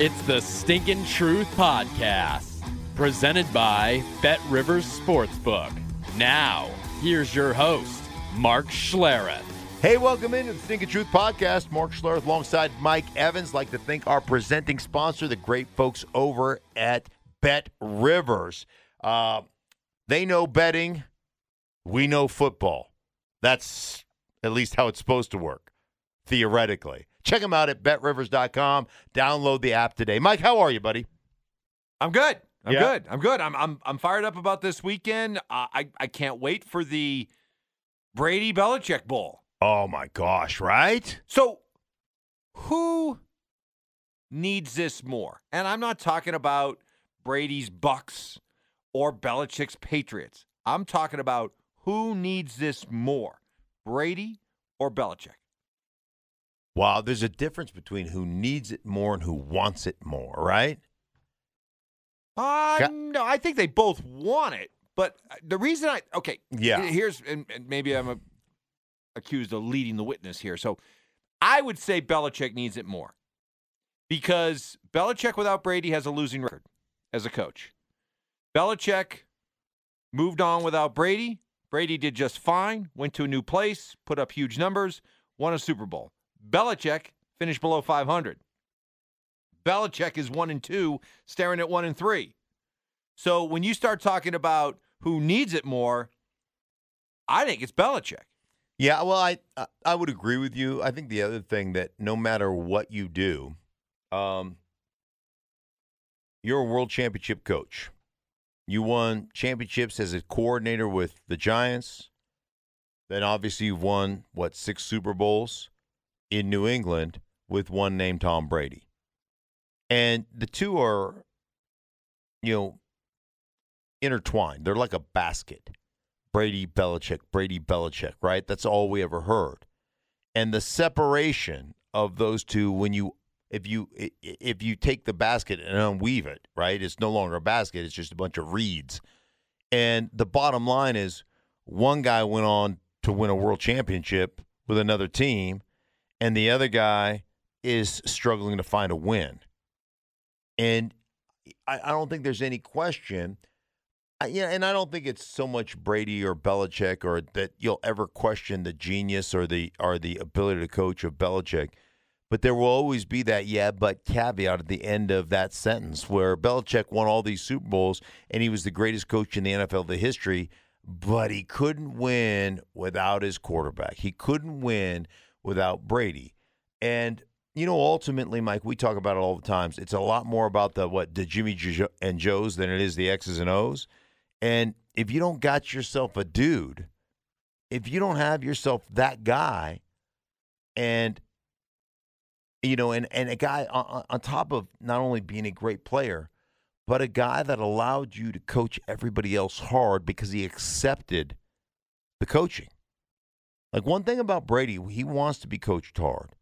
It's the Stinkin' Truth Podcast, presented by Bet Rivers Sportsbook. Now, here's your host, Mark Schlereth. Hey, welcome into the Stinking Truth Podcast. Mark Schlereth alongside Mike Evans. Like to thank our presenting sponsor, the great folks over at Bet Rivers. Uh, they know betting. We know football. That's at least how it's supposed to work, theoretically. Check them out at betrivers.com. Download the app today. Mike, how are you, buddy? I'm good. I'm Yeah? good. I'm good. I'm I'm I'm fired up about this weekend. Uh, I I can't wait for the Brady Belichick Bowl. Oh, my gosh, right? So, who needs this more? And I'm not talking about Brady's Bucks or Belichick's Patriots. I'm talking about who needs this more, Brady or Belichick. Wow, there's a difference between who needs it more and who wants it more, right? Uh, Ca- no, I think they both want it. But uh, the reason I okay, Yeah. here's and, and maybe I'm a, accused of leading the witness here. So I would say Belichick needs it more because Belichick without Brady has a losing record as a coach. Belichick moved on without Brady. Brady did just fine, went to a new place, put up huge numbers, won a Super Bowl. Belichick finished below 500. Belichick is one and two, staring at one and three. So when you start talking about who needs it more, I think it's Belichick. Yeah, well, I I- would agree with you. I think the other thing that no matter what you do, um, you're a world championship coach. You won championships as a coordinator with the Giants. Then obviously you've won what six Super Bowls in New England with one named Tom Brady, and the two are, you know, intertwined. They're like a basket. Brady Belichick, Brady Belichick, right? That's all we ever heard. And the separation of those two when you if you if you take the basket and unweave it, right? It's no longer a basket, it's just a bunch of reeds. And the bottom line is one guy went on to win a world championship with another team and the other guy is struggling to find a win. And I, I don't think there's any question I, yeah, and I don't think it's so much Brady or Belichick or that you'll ever question the genius or the or the ability to coach of Belichick. But there will always be that yeah, but caveat at the end of that sentence where Belichick won all these Super Bowls and he was the greatest coach in the NFL of the history, but he couldn't win without his quarterback. He couldn't win without Brady. And you know, ultimately, Mike, we talk about it all the times. It's a lot more about the what the Jimmy and Joes than it is the X's and O's. And if you don't got yourself a dude, if you don't have yourself that guy, and you know, and and a guy on, on top of not only being a great player, but a guy that allowed you to coach everybody else hard because he accepted the coaching. Like one thing about Brady, he wants to be coached hard.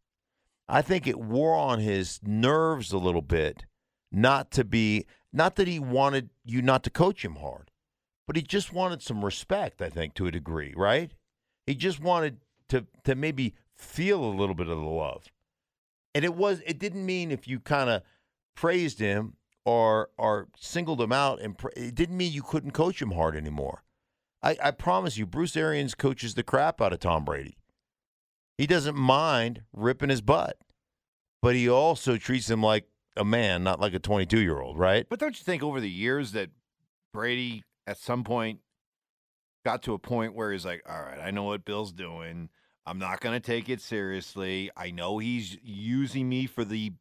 I think it wore on his nerves a little bit not to be not that he wanted you not to coach him hard, but he just wanted some respect, I think, to a degree, right? He just wanted to to maybe feel a little bit of the love. And it was it didn't mean if you kind of praised him or or singled him out and pra- it didn't mean you couldn't coach him hard anymore. I, I promise you, Bruce Arians coaches the crap out of Tom Brady. He doesn't mind ripping his butt, but he also treats him like a man, not like a 22 year old, right? But don't you think over the years that Brady at some point got to a point where he's like, all right, I know what Bill's doing. I'm not going to take it seriously. I know he's using me for the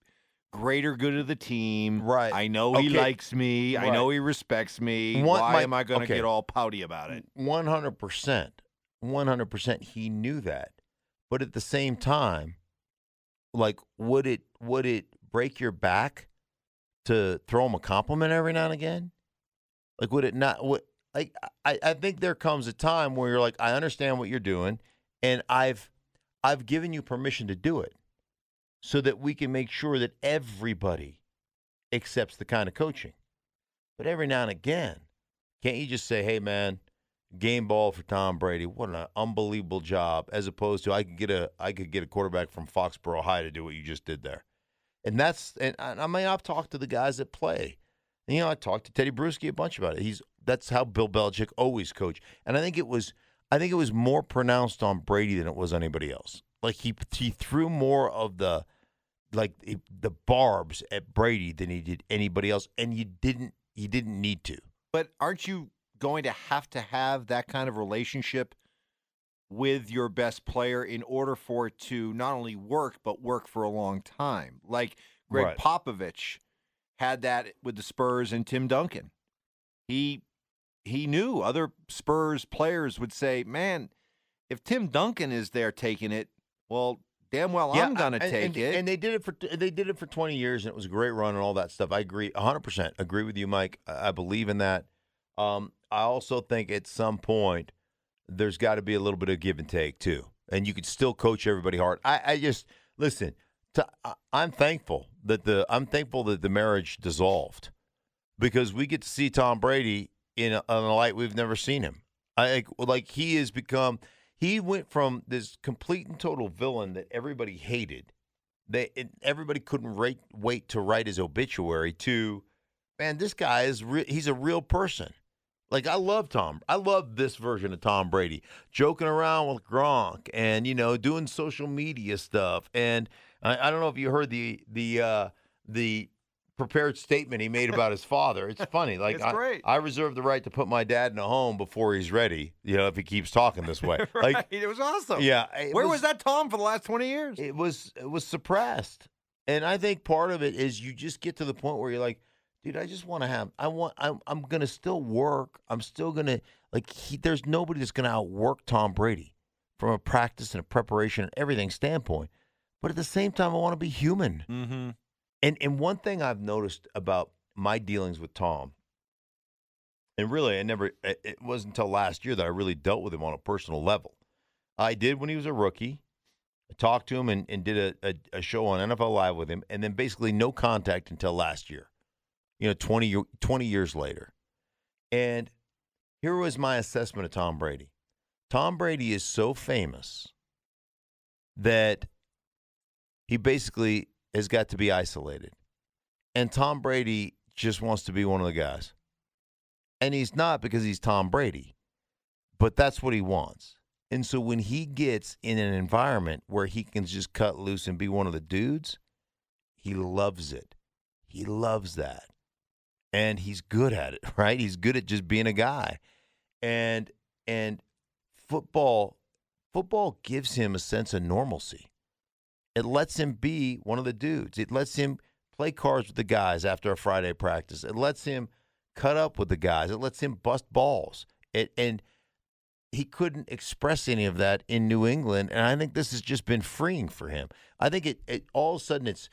greater good of the team. Right. I know he Okay. likes me. I know he respects me. One- Why my- am I going to okay. get all pouty about it? 100%. 100% he knew that. But at the same time, like would it would it break your back to throw him a compliment every now and again? Like would it not what like I, I think there comes a time where you're like, I understand what you're doing and I've I've given you permission to do it so that we can make sure that everybody accepts the kind of coaching. But every now and again, can't you just say, hey, man, game ball for Tom Brady. What an unbelievable job! As opposed to I could get a I could get a quarterback from Foxborough High to do what you just did there, and that's and I I mean I've talked to the guys that play. You know I talked to Teddy Bruschi a bunch about it. He's that's how Bill Belichick always coached, and I think it was I think it was more pronounced on Brady than it was anybody else. Like he he threw more of the like the barbs at Brady than he did anybody else, and you didn't you didn't need to. But aren't you going to have to have that kind of relationship with your best player in order for it to not only work but work for a long time? Like Greg Right. Popovich had that with the Spurs and Tim Duncan. He he knew other Spurs players would say, "Man, if Tim Duncan is there taking it, well, damn well I'm going to and- take and, it." And they did it for they did it for twenty years, and it was a great run and all that stuff. I agree, hundred percent agree with you, Mike. I I believe in that. Um, I also think at some point there's got to be a little bit of give and take too, and you could still coach everybody hard. I, I just listen. To, I, I'm thankful that the I'm thankful that the marriage dissolved because we get to see Tom Brady in a, in a light we've never seen him. I like- like he has become. He went from this complete and total villain that everybody hated. They it, everybody couldn't wait to write his obituary. To man, this guy is re- he's a real person. Like I love Tom. I love this version of Tom Brady, joking around with Gronk and you know doing social media stuff. And I, I don't know if you heard the the uh, the prepared statement he made about his father. It's funny. Like It's I. I reserve the right to put my dad in a home before he's ready. You know, if he keeps talking this way. Like, right. It was awesome. yeah. Where was, that Tom for the last 20 years? It was it was suppressed, and I think part of it is you just get to the point where you're like, dude, I just want to have. I want. I'm. I'm gonna still work. I'm still gonna like. He, there's nobody that's gonna outwork Tom Brady from a practice and a preparation and everything standpoint. But at the same time, I want to be human. mm-hmm. And and one thing I've noticed about my dealings with Tom, and really I never it wasn't until last year that I really dealt with him on a personal level. I did when he was a rookie. I talked to him and, and did a, a, a show on NFL Live with him, and then basically no contact until last year. You know, 20, 20 years later. And here was my assessment of Tom Brady. Tom Brady is so famous that he basically has got to be isolated. And Tom Brady just wants to be one of the guys. And he's not because he's Tom Brady, but that's what he wants. And so when he gets in an environment where he can just cut loose and be one of the dudes, he loves it. He loves that. And he's good at it, right? He's good at just being a guy. And and football football gives him a sense of normalcy. It lets him be one of the dudes. It lets him play cards with the guys after a Friday practice. It lets him cut up with the guys. It lets him bust balls. It and he couldn't express any of that in New England, and I think this has just been freeing for him. I think it, it all of a sudden it's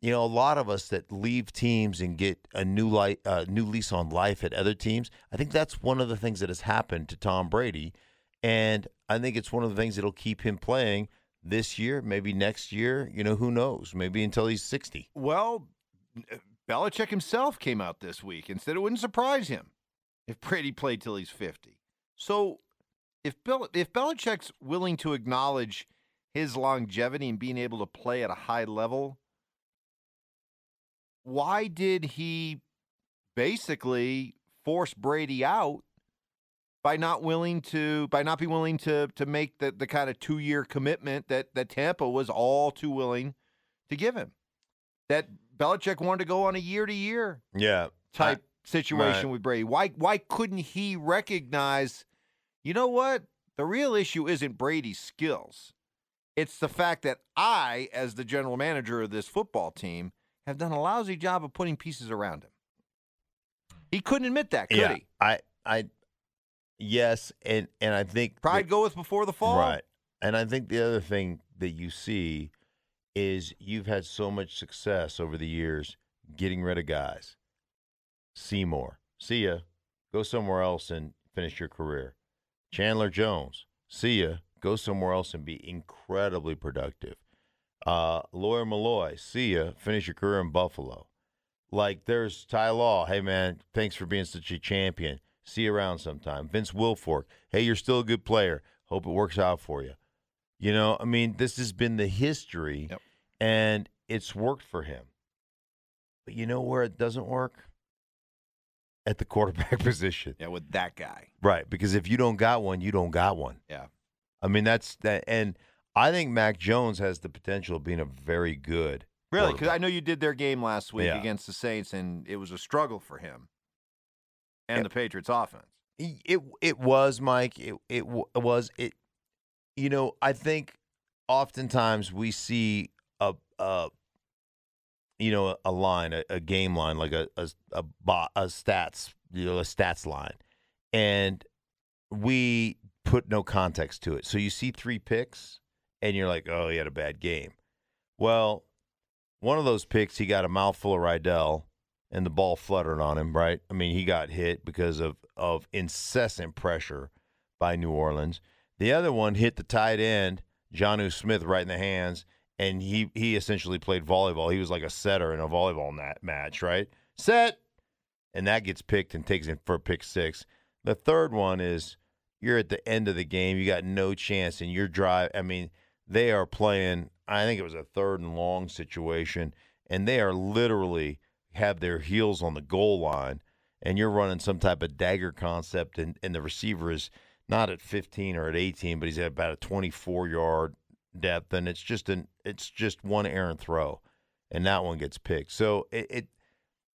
you know a lot of us that leave teams and get a new light, uh, new lease on life at other teams. I think that's one of the things that has happened to Tom Brady, and I think it's one of the things that'll keep him playing this year, maybe next year. You know, who knows? Maybe until he's sixty. Well, Belichick himself came out this week and said it wouldn't surprise him if Brady played till he's 50. So if Bill, if Belichick's willing to acknowledge his longevity and being able to play at a high level, why did he basically force Brady out by not willing to by not be willing to to make the, the kind of two year commitment that, that Tampa was all too willing to give him? That Belichick wanted to go on a year to year Yeah, type situation right. with Brady. Why why couldn't he recognize, you know what? The real issue isn't Brady's skills. It's the fact that I, as the general manager of this football team, have done a lousy job of putting pieces around him. He couldn't admit that, could yeah. he? I, I, yes, and and I think Pride goeth before the fall. Right. And I think the other thing that you see is you've had so much success over the years getting rid of guys. Seymour, see ya. Go somewhere else and finish your career. Chandler Jones, see ya. Go somewhere else and be incredibly productive. Uh, Lawyer Milloy, see ya. Finish your career in Buffalo. Like there's Ty Law. Hey man, thanks for being such a champion. See you around sometime. Vince Wilfork. Hey, you're still a good player. Hope it works out for you. You know, I mean, this has been the history, Yep. and it's worked for him. But you know where it doesn't work? At the quarterback position. Yeah, with that guy. Right, because if you don't got one, you don't got one. Yeah. I mean, that's that and I think Mac Jones has the potential of being a very good. Really? Because I know you did their game last week Yeah. against the Saints, and it was a struggle for him and Yeah. the Patriots offense. It it was Mike. It it was it. You know, I think oftentimes we see a a you know a line, a, a game line, like a a a, a stats you know a stats line, and we put no context to it. So you see three picks, and you're like, oh, he had a bad game. Well, one of those picks, he got a mouthful of Rydell, and the ball fluttered on him. Right? I mean, he got hit because of of incessant pressure by New Orleans. The other one hit the tight end, Jonnu Smith, right in the hands, and he he essentially played volleyball. He was like a setter in a volleyball nat- match, right? Set, and that gets picked and takes him for pick six. The third one is you're at the end of the game, you got no chance, and you're drive. I mean, they are playing. I think it was a third and long situation, and they are literally have their heels on the goal line, and you're running some type of dagger concept, and, and the receiver is not at 15 or at 18, but he's at about a 24 yard depth, and it's just an it's just one errant throw, and that one gets picked. So it, it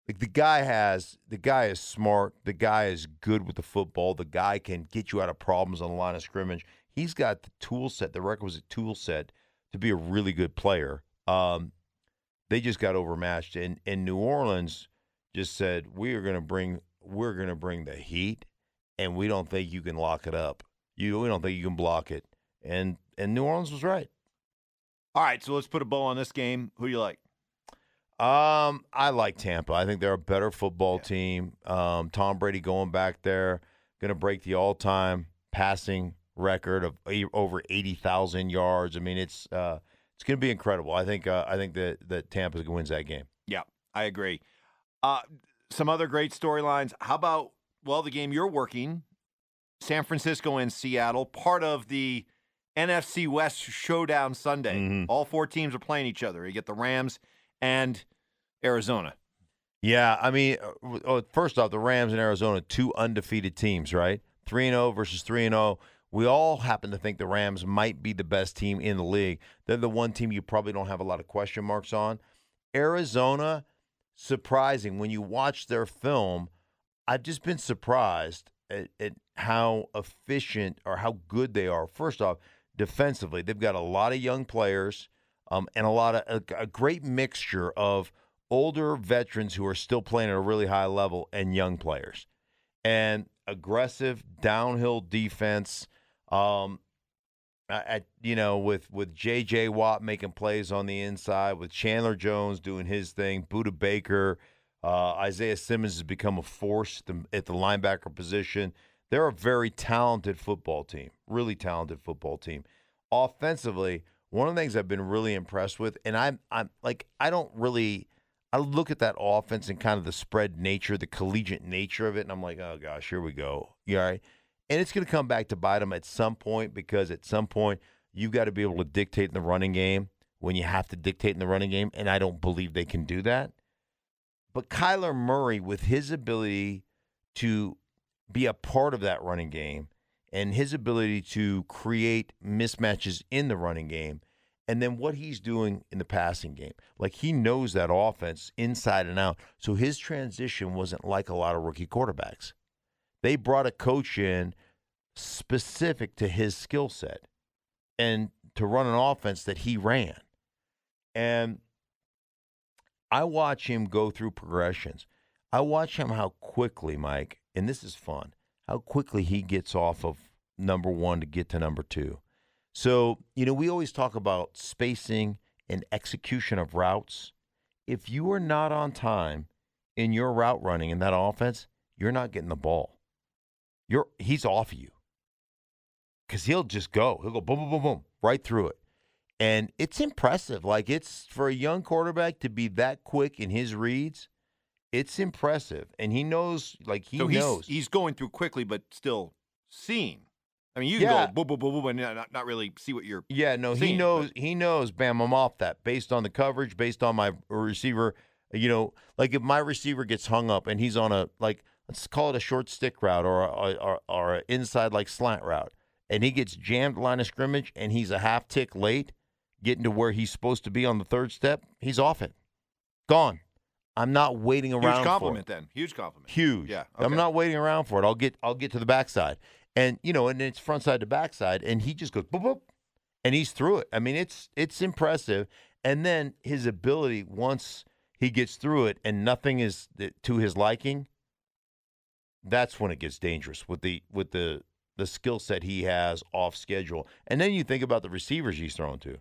like the guy has the guy is smart, the guy is good with the football, the guy can get you out of problems on the line of scrimmage. He's got the tool set, the requisite tool set to be a really good player. Um, they just got overmatched, and and New Orleans just said we are going to bring we're going to bring the heat, and we don't think you can lock it up. You we don't think you can block it, and and New Orleans was right. All right, so let's put a bow on this game. Who do you like? Um, I like Tampa. I think they're a better football Yeah. team. Um, Tom Brady going back there, going to break the all-time passing record of over eighty thousand yards. I mean, it's uh, it's going to be incredible. I think uh, I think that that Tampa wins that game. Yeah, I agree. Uh, some other great storylines. How about well, the game you're working, San Francisco and Seattle, part of the NFC West Showdown Sunday. Mhm. All four teams are playing each other. You get the Rams and Arizona. Yeah, I mean, uh, oh, first off, the Rams and Arizona, two undefeated teams, right? Three and zero versus three and zero. We all happen to think the Rams might be the best team in the league. They're the one team you probably don't have a lot of question marks on. Arizona, surprising when you watch their film. I've just been surprised at, at how efficient or how good they are. First off, defensively, they've got a lot of young players um, and a lot of a, a great mixture of older veterans who are still playing at a really high level and young players and aggressive downhill defense um at you know with with JJ Watt making plays on the inside with Chandler Jones doing his thing Budda Baker uh, Isaiah Simmons has become a force at the, at the linebacker position they're a very talented football team really talented football team offensively one of the things I've been really impressed with and I'm I'm like I don't really I look at that offense and kind of the spread nature, the collegiate nature of it, and I'm like, oh gosh, here we go. You all right? And it's going to come back to bite them at some point because at some point you've got to be able to dictate in the running game when you have to dictate in the running game, and I don't believe they can do that. But Kyler Murray, with his ability to be a part of that running game and his ability to create mismatches in the running game, and then what he's doing in the passing game. Like he knows that offense inside and out. So his transition wasn't like a lot of rookie quarterbacks. They brought a coach in specific to his skill set and to run an offense that he ran. And I watch him go through progressions. I watch him how quickly, Mike, and this is fun, how quickly he gets off of number one to get to number two. So, you know, we always talk about spacing and execution of routes. If you are not on time in your route running in that offense, you're not getting the ball. You're he's off of you. Cause he'll just go. He'll go boom, boom, boom, boom, right through it. And it's impressive. Like it's for a young quarterback to be that quick in his reads, it's impressive, and he knows. Like he so knows. he's going through quickly, but still seeing. I mean, you can Yeah. go boom, boom, boom, boom, and not, not really see what you're. Yeah, no, he seen, knows. He knows. Bam, I'm off that based on the coverage, based on my receiver. You know, like if my receiver gets hung up and he's on a like let's call it a short stick route or a, or, or an inside like slant route, and he gets jammed line of scrimmage and he's a half tick late, getting to where he's supposed to be on the third step, he's off it, gone. I'm not waiting around. Huge for it. compliment, then. Huge compliment. Huge. Yeah, I'm not waiting around for it. I'll get I'll get to the backside. And you know, and it's front side to backside, and he just goes boop boop, and he's through it. I mean, it's it's impressive. And then his ability once he gets through it, and nothing is to his liking. That's when it gets dangerous with the with the the skill set he has off schedule. And then you think about the receivers he's thrown to.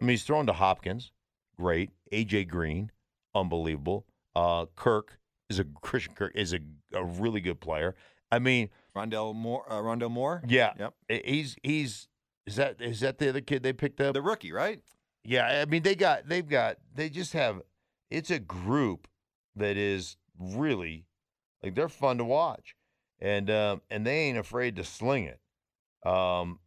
I mean, he's thrown to Hopkins, great. AJ Green, unbelievable. Uh, Kirk is a Christian Kirk is a, a really good player. I mean, Rondale Moore. Uh, Rondale Moore. yeah, Yep. he's he's is that is that the other kid they picked up? The rookie, right? Yeah, I mean they got they've got they just have it's a group that is really like they're fun to watch, and um, and they ain't afraid to sling it. Um,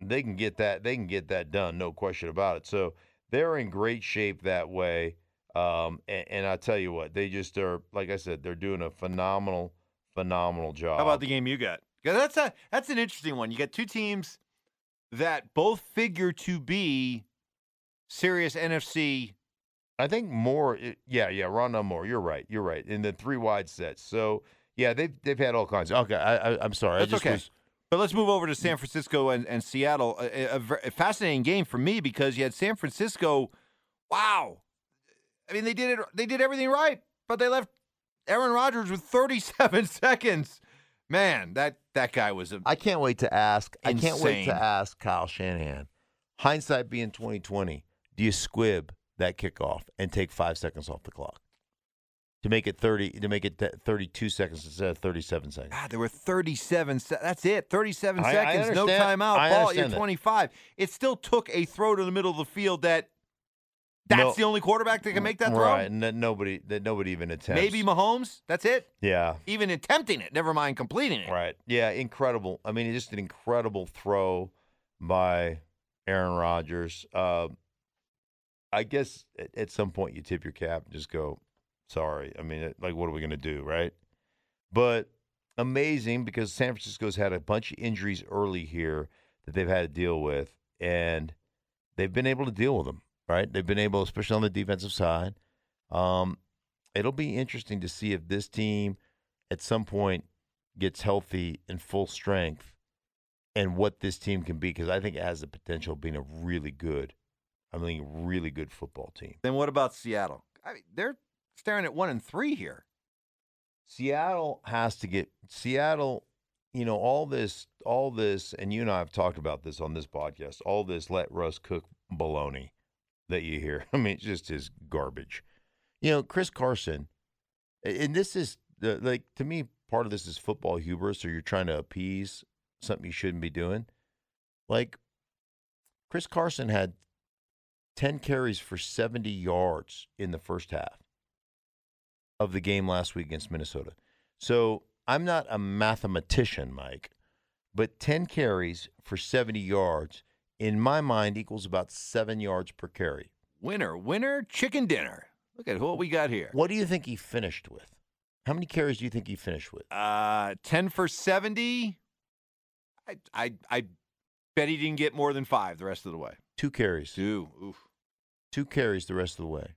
they can get that they can get that done, no question about it. So they're in great shape that way. Um, and, and I tell you what, they just are like I said, they're doing a phenomenal, phenomenal job. How about the game you got? that's a that's an interesting one. You got two teams that both figure to be serious NFC. I think more. it- eh, Yeah, yeah. Rondale Moore. You're right. You're right. In the three wide sets. So yeah, they've they've had all kinds. Okay, I, I I'm sorry. That's I just okay. was. But let's move over to San mm. Francisco and, and Seattle. A, a- a fascinating game for me because you had San Francisco. Wow, I mean they did it. They did everything right, but they left Aaron Rodgers with 37 seconds. Man, that that guy was a I can't wait to ask. I can't wait to ask Kyle Shanahan. Hindsight being 2020, do you squib that kickoff and take five seconds off the clock to make it 30 to make it 32 seconds instead of 37 seconds? God, there were 37. Se- that's it. 37 I- I seconds. no timeout. I Ball. You're that. 25. It still took a throw to the middle of the field that that's No. the only quarterback that can make that throw. Right, and that nobody that nobody even attempts. Maybe Mahomes. That's it. Yeah. Even attempting it. Never mind completing it. Right. Yeah, incredible. I mean, it's just an incredible throw by Aaron Rodgers. Uh, I guess at, at some point you tip your cap and just go, sorry. I mean, like, what are we going to do, right? But amazing because San Francisco's had a bunch of injuries early here that they've had to deal with, and they've been able to deal with them, right? They've been able, especially on the defensive side. Um, it'll be interesting to see if this team at some point gets healthy and full strength and what this team can be because I think it has the potential of being a really good, I mean, really good football team. Then what about Seattle? I mean, they're staring at one and three here. Seattle has to get Seattle, you know, all this, all this, and you and I have talked about this on this podcast, all this let Russ cook baloney that you hear. I mean, it's just is garbage. You know, Chris Carson, and this is the like to me, part of this is football hubris, or you're trying to appease something you shouldn't be doing. Like Chris Carson had 10 carries for 70 yards in the first half of the game last week against Minnesota. So I'm not a mathematician, Mike, but 10 carries for 70 yards in my mind equals about seven yards per carry. Winner, winner, chicken dinner. Look at what we got here. What do you think he finished with? How many carries do you think he finished with? Uh, 10 for 70. I, I, I bet he didn't get more than five the rest of the way. Two carries. Two. Oof. Two carries the rest of the way.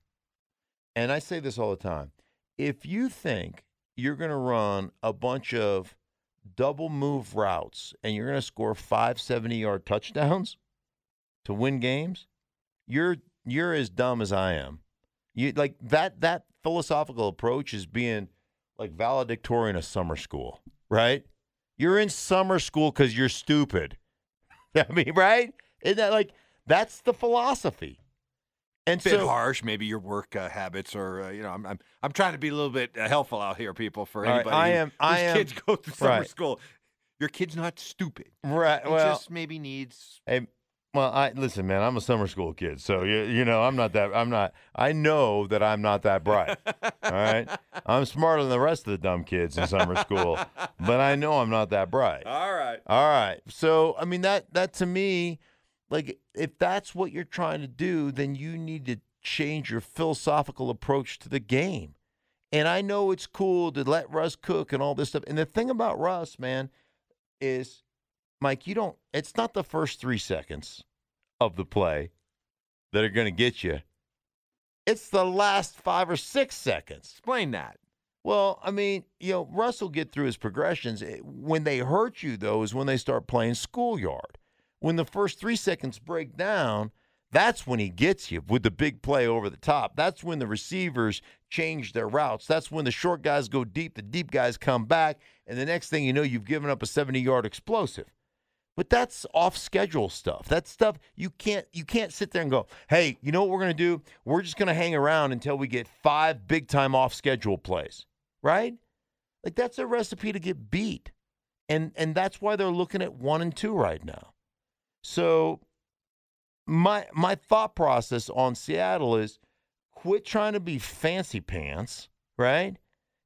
And I say this all the time. If you think you're going to run a bunch of double move routes and you're going to score five 70 yard touchdowns to win games, you're you're as dumb as I am. You like that that philosophical approach is being like valedictorian of summer school, right? You're in summer school because you're stupid. I mean, right? Isn't that like that's the philosophy? And Bit so, harsh, maybe your work uh, habits, or uh, you know, I'm, I'm I'm trying to be a little bit uh, helpful out here, people. For All right, anybody, I who- am- I am. kids go to summer right. school. Your kid's not stupid. right? He Well, just maybe needs hey, Well, I listen, man. I'm a summer school kid, so you, you know I'm not that. I'm not. I know that I'm not that bright. all right, I'm smarter than the rest of the dumb kids in summer school, but I know I'm not that bright. All right. All right. So, I mean that that to me, like if that's what you're trying to do, then you need to change your philosophical approach to the game. And I know it's cool to let Russ cook and all this stuff. And the thing about Russ, man, is Mike, you don't it's not the first 3 seconds of the play that are going to get you. It's the last 5 or 6 seconds. Explain that. Well, I mean, you know, Russ will get through his progressions. When they hurt you, though, is when they start playing schoolyard. When the first three seconds break down, that's when he gets you with the big play over the top. That's when the receivers change their routes. That's when the short guys go deep, the deep guys come back, and the next thing you know, you've given up a 70 yard explosive. But that's off schedule stuff. That stuff you can't you can't sit there and go, "Hey, you know what we're going to do? We're just going to hang around until we get five big time off schedule plays." Right? Like that's a recipe to get beat. And and that's why they're looking at 1 and 2 right now. So my my thought process on Seattle is quit trying to be fancy pants, right?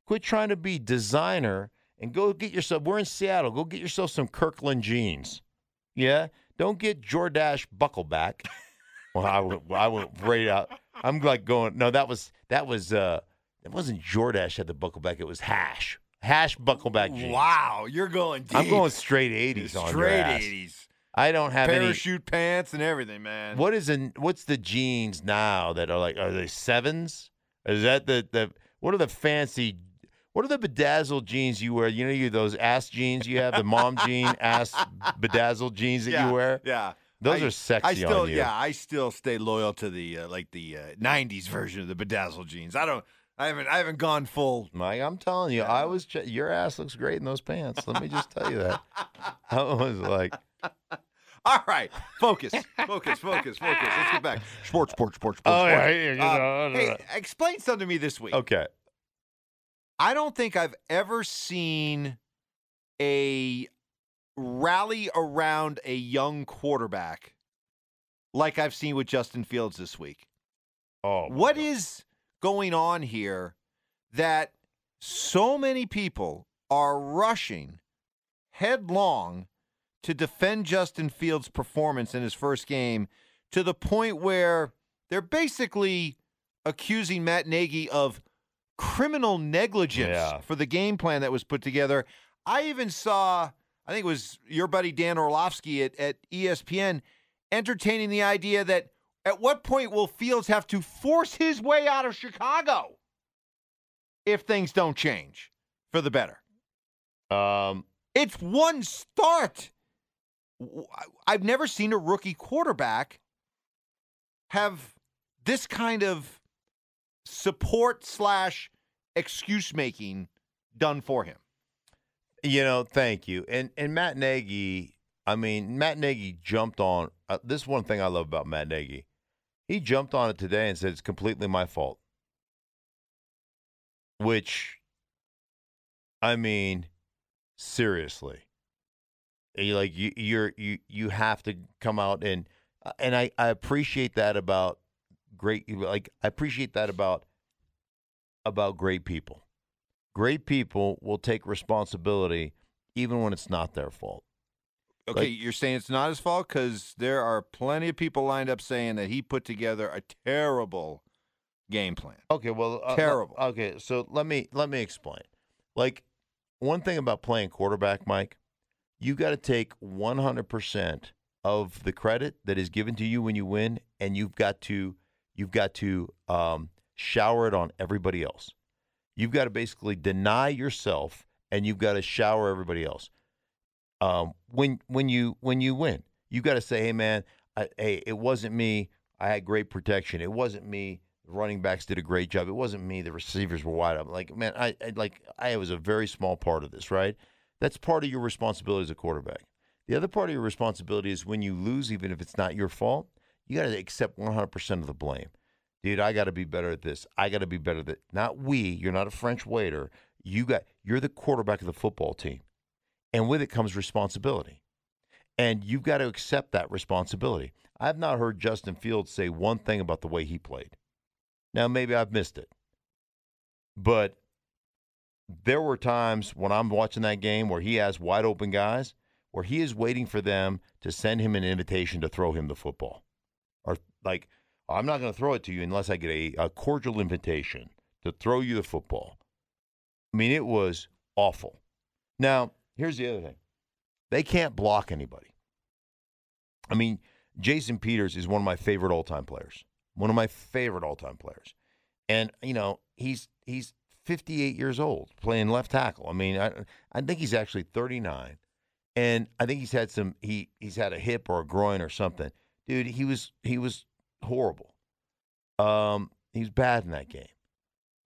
Quit trying to be designer and go get yourself. We're in Seattle. Go get yourself some Kirkland jeans. Yeah, don't get Jordache buckleback. well, I went, I went right out. I'm like going. No, that was that was uh, it wasn't Jordache had the buckleback. It was Hash. Hash buckleback jeans. Wow, you're going deep. I'm going straight 80s on your straight ass. 80s. I don't have any. Parachute pants and everything, man. What is in what's the jeans now that are like are they sevens? Is that the the what are the fancy what are the bedazzled jeans you wear? You know you those ass jeans you have, the mom jean ass bedazzled jeans that yeah, you wear? Yeah. Those I- are sexy I still, on you. yeah, I still stay loyal to the uh, like the uh, '90s version of the bedazzled jeans. I don't, I haven't, I haven't gone full. Mike, I'm telling you, I was ch- your ass looks great in those pants. Let me just tell you that. I was like, All right, focus, focus, focus, focus. Let's get back. Sports, sports, sports, sports. Oh, yeah, sports. yeah, Uh, know, hey, explain something to me this week. okay, I don't think I've ever seen a rally around a young quarterback like I've seen with Justin Fields this week. oh, What is going on here that so many people are rushing headlong to defend Justin Fields' performance in his first game to the point where they're basically accusing Matt Nagy of criminal negligence Yeah. for the game plan that was put together. I even saw, I think it was your buddy Dan Orlovsky at, at ESPN entertaining the idea that at what point will Fields have to force his way out of Chicago if things don't change for the better? um It's one start. I've never seen a rookie quarterback have this kind of support slash excuse making done for him. You know, thank you. And and Matt Nagy, I mean, Matt Nagy jumped on uh, this one thing I love about Matt Nagy. He jumped on it today and said it's completely my fault. Which I mean, seriously. You like you you're you you have to come out and uh, and I I appreciate that about great like I appreciate that about about great people great people will take responsibility even when it's not their fault. Okay, Like- you're saying it's not his fault because there are plenty of people lined up saying that he put together a terrible game plan. Okay, well, uh, Terrible. okay, so let me let me explain. Like one thing about playing quarterback, Mike, you got to take 100% of the credit that is given to you when you win and you've got to you've got to um, shower it on everybody else. You've got to basically deny yourself and you've got to shower everybody else. Um, when when you when you win, you got to say, "Hey man, I, hey, it wasn't me. I had great protection. It wasn't me. Running backs did a great job. It wasn't me. The receivers were wide open. Like, man, I, I like I was a very small part of this, right? That's part of your responsibility as a quarterback. The other part of your responsibility is when you lose, even if it's not your fault, you got to accept 100% of the blame. Dude, I got to be better at this. I got to be better at that. Not we. You're not a French waiter. You got. You're the quarterback of the football team, and with it comes responsibility. And you've got to accept that responsibility. I have not heard Justin Fields say one thing about the way he played. Now, maybe I've missed it. But there were times when I'm watching that game where he has wide open guys where he is waiting for them to send him an invitation to throw him the football. Or like, I'm not going to throw it to you unless I get a, a cordial invitation to throw you the football. I mean, it was awful. Now, here's the other thing they can't block anybody. I mean, Jason Peters is one of my favorite all time players. One of my favorite all time players. And, you know, he's he's 58 years old playing left tackle. I mean, I, I think he's actually 39. And I think he's had some he he's had a hip or a groin or something. Dude, he was he was horrible. Um, he was bad in that game.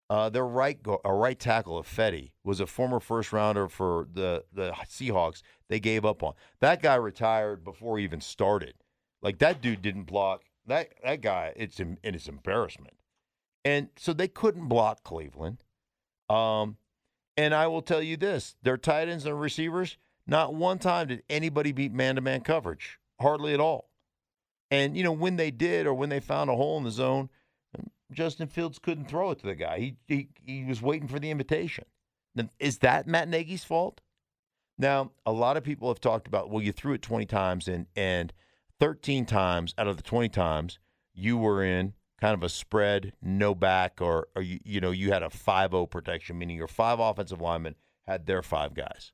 Uh, their right go, a right tackle, Ifedi, was a former first rounder for the the Seahawks. They gave up on that guy. Retired before he even started. Like that dude didn't block that that guy. It's in it's embarrassment. And so they couldn't block Cleveland. Um, and I will tell you this: their tight ends and receivers. Not one time did anybody beat man-to-man coverage. Hardly at all. And you know when they did, or when they found a hole in the zone, Justin Fields couldn't throw it to the guy. He he, he was waiting for the invitation. Is that Matt Nagy's fault? Now, a lot of people have talked about, well, you threw it 20 times and and 13 times out of the 20 times you were in kind of a spread, no back, or, or you, you know, you had a 5-0 protection, meaning your five offensive linemen had their five guys.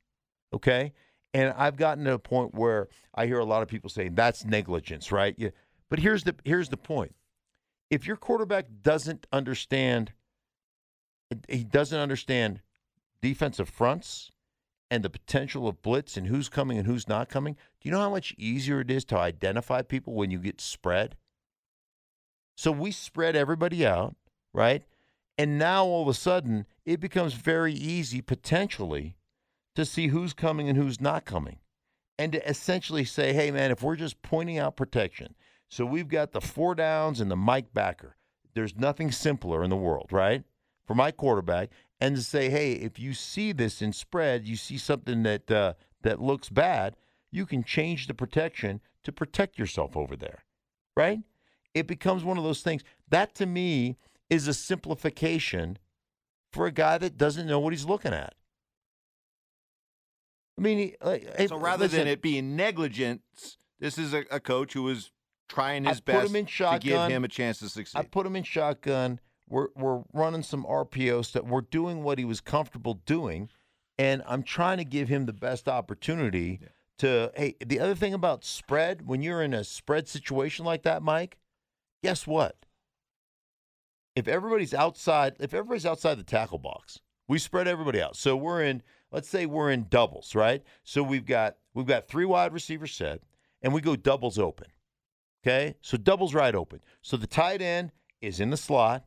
Okay? And I've gotten to a point where I hear a lot of people saying that's negligence, right? Yeah. But here's the here's the point. If your quarterback doesn't understand he doesn't understand defensive fronts and the potential of blitz and who's coming and who's not coming, do you know how much easier it is to identify people when you get spread? So we spread everybody out, right? And now all of a sudden, it becomes very easy potentially to see who's coming and who's not coming. And to essentially say, hey, man, if we're just pointing out protection, so we've got the four downs and the Mike backer, there's nothing simpler in the world, right? For my quarterback, and to say, hey, if you see this in spread, you see something that uh, that looks bad, you can change the protection to protect yourself over there, right? It becomes one of those things. That to me is a simplification for a guy that doesn't know what he's looking at. I mean, so rather listen, than it being negligence, this is a, a coach who is trying his I best shotgun, to give him a chance to succeed. I put him in shotgun. We're we're running some RPO stuff. We're doing what he was comfortable doing, and I'm trying to give him the best opportunity yeah. to. Hey, the other thing about spread, when you're in a spread situation like that, Mike, guess what? If everybody's outside, if everybody's outside the tackle box, we spread everybody out. So we're in let's say we're in doubles, right? So we've got we've got three wide receivers set, and we go doubles open. Okay, so doubles right open. So the tight end is in the slot.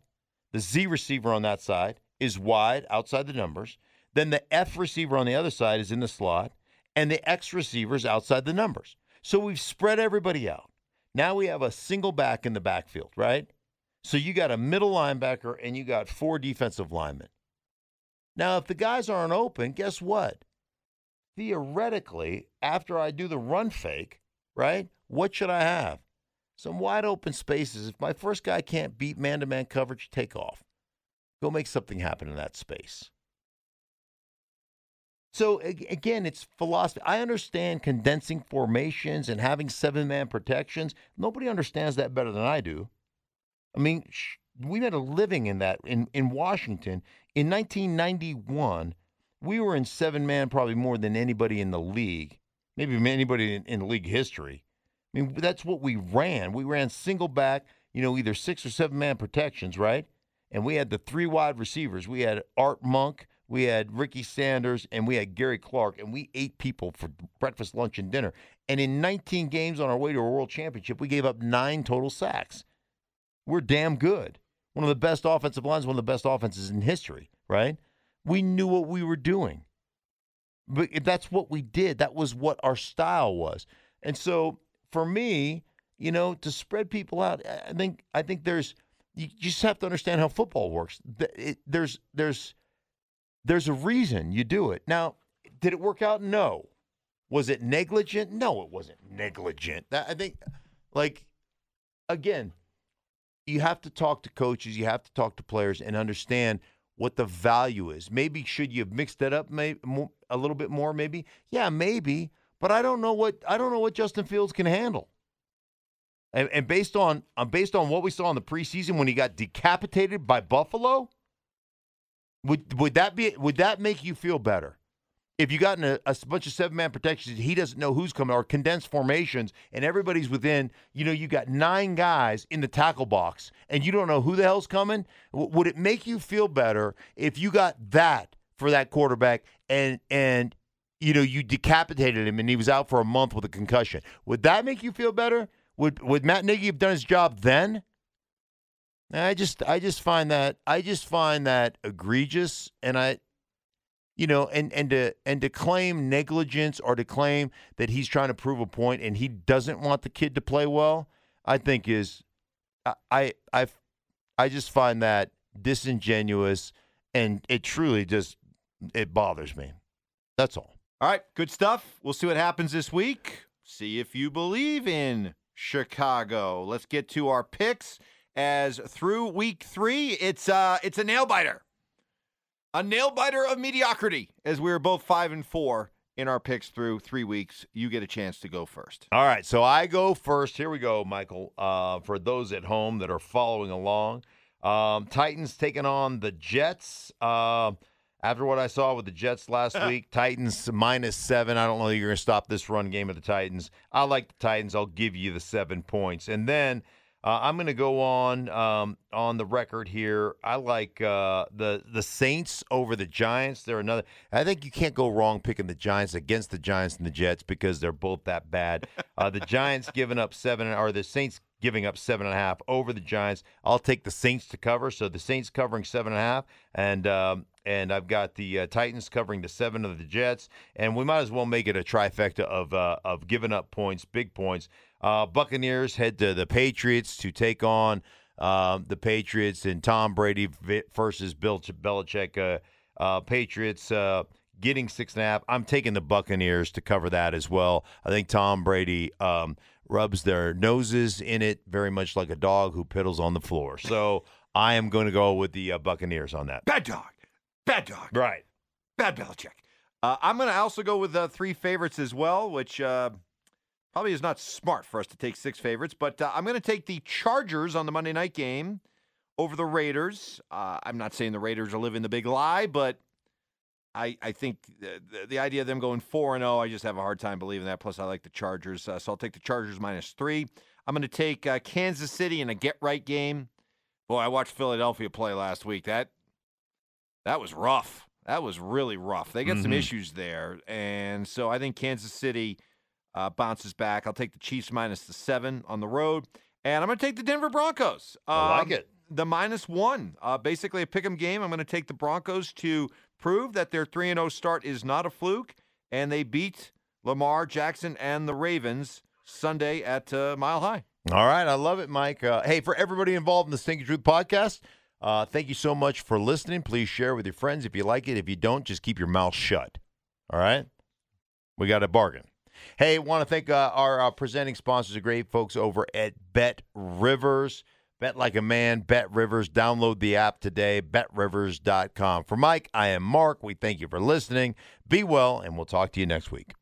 The Z receiver on that side is wide outside the numbers. Then the F receiver on the other side is in the slot, and the X receiver is outside the numbers. So we've spread everybody out. Now we have a single back in the backfield, right? So you got a middle linebacker and you got four defensive linemen. Now, if the guys aren't open, guess what? Theoretically, after I do the run fake, right? What should I have? Some wide open spaces. If my first guy can't beat man to man coverage, take off. Go make something happen in that space. So again, it's philosophy. I understand condensing formations and having seven man protections. Nobody understands that better than I do. I mean, we made a living in that in, in Washington. In 1991, we were in seven man probably more than anybody in the league, maybe anybody in, in league history. I mean, that's what we ran. We ran single back, you know, either six or seven man protections, right? And we had the three wide receivers. We had Art Monk, we had Ricky Sanders, and we had Gary Clark, and we ate people for breakfast, lunch, and dinner. And in 19 games on our way to a world championship, we gave up nine total sacks. We're damn good one of the best offensive lines, one of the best offenses in history, right? We knew what we were doing. But that's what we did. That was what our style was. And so for me, you know, to spread people out, I think I think there's you just have to understand how football works. there's there's there's a reason you do it. Now, did it work out? No. Was it negligent? No, it wasn't negligent. I think, like, again, you have to talk to coaches, you have to talk to players, and understand what the value is. Maybe should you have mixed that up maybe a little bit more? Maybe, yeah, maybe. But I don't know what I don't know what Justin Fields can handle. And, and based on uh, based on what we saw in the preseason when he got decapitated by Buffalo, would would that be would that make you feel better? If you got in a, a bunch of seven man protections, he doesn't know who's coming, or condensed formations, and everybody's within, you know, you got nine guys in the tackle box, and you don't know who the hell's coming. W- would it make you feel better if you got that for that quarterback, and and you know you decapitated him, and he was out for a month with a concussion? Would that make you feel better? Would would Matt Nagy have done his job then? I just I just find that I just find that egregious, and I you know, and and to and to claim negligence or to claim that he's trying to prove a point and he doesn't want the kid to play well, I think is I I I just find that disingenuous and it truly just it bothers me. That's all. All right, good stuff. We'll see what happens this week. See if you believe in Chicago. Let's get to our picks as through week 3, it's uh it's a nail biter a nail biter of mediocrity as we are both five and four in our picks through three weeks. You get a chance to go first. All right, so I go first. Here we go, Michael. Uh, for those at home that are following along, um, Titans taking on the Jets. Uh, after what I saw with the Jets last week, Titans minus seven. I don't know if you're going to stop this run game of the Titans. I like the Titans. I'll give you the seven points, and then uh, I'm going to go on um, on the record here. I like uh, the the Saints over the Giants. They're another. I think you can't go wrong picking the Giants against the Giants and the Jets because they're both that bad. Uh, the Giants giving up seven, or the Saints giving up seven and a half over the Giants. I'll take the Saints to cover. So the Saints covering seven and a half, and um, and I've got the uh, Titans covering the seven of the Jets, and we might as well make it a trifecta of uh, of giving up points, big points. Uh, Buccaneers head to the Patriots to take on uh, the Patriots and Tom Brady versus Bill Belichick. Uh, uh, Patriots uh, getting six and a half. I'm taking the Buccaneers to cover that as well. I think Tom Brady um, rubs their noses in it very much like a dog who piddles on the floor. So I am going to go with the uh, Buccaneers on that. Bad dog. Bad dog. Right. Bad Belichick. Uh, I'm going to also go with uh, three favorites as well, which uh, probably is not smart for us to take six favorites, but uh, I'm going to take the Chargers on the Monday night game over the Raiders. Uh, I'm not saying the Raiders are living the big lie, but I, I think the, the, idea of them going 4 and 0, I just have a hard time believing that. Plus, I like the Chargers. Uh, so I'll take the Chargers minus three. I'm going to take uh, Kansas City in a get right game. Boy, I watched Philadelphia play last week. That that was rough. That was really rough. They got mm-hmm. some issues there. And so I think Kansas City uh, bounces back. I'll take the Chiefs minus the seven on the road. And I'm going to take the Denver Broncos. Um, I like it. The minus one. Uh, basically, a pick 'em game. I'm going to take the Broncos to prove that their 3 and 0 start is not a fluke. And they beat Lamar Jackson and the Ravens Sunday at uh, Mile High. All right. I love it, Mike. Uh, hey, for everybody involved in the Stinky Truth podcast, uh, thank you so much for listening. Please share with your friends if you like it. If you don't, just keep your mouth shut. All right? We got a bargain. Hey, want to thank uh, our uh, presenting sponsors, the great folks over at Bet Rivers. Bet like a man, Bet Rivers. Download the app today, betrivers.com. For Mike, I am Mark. We thank you for listening. Be well, and we'll talk to you next week.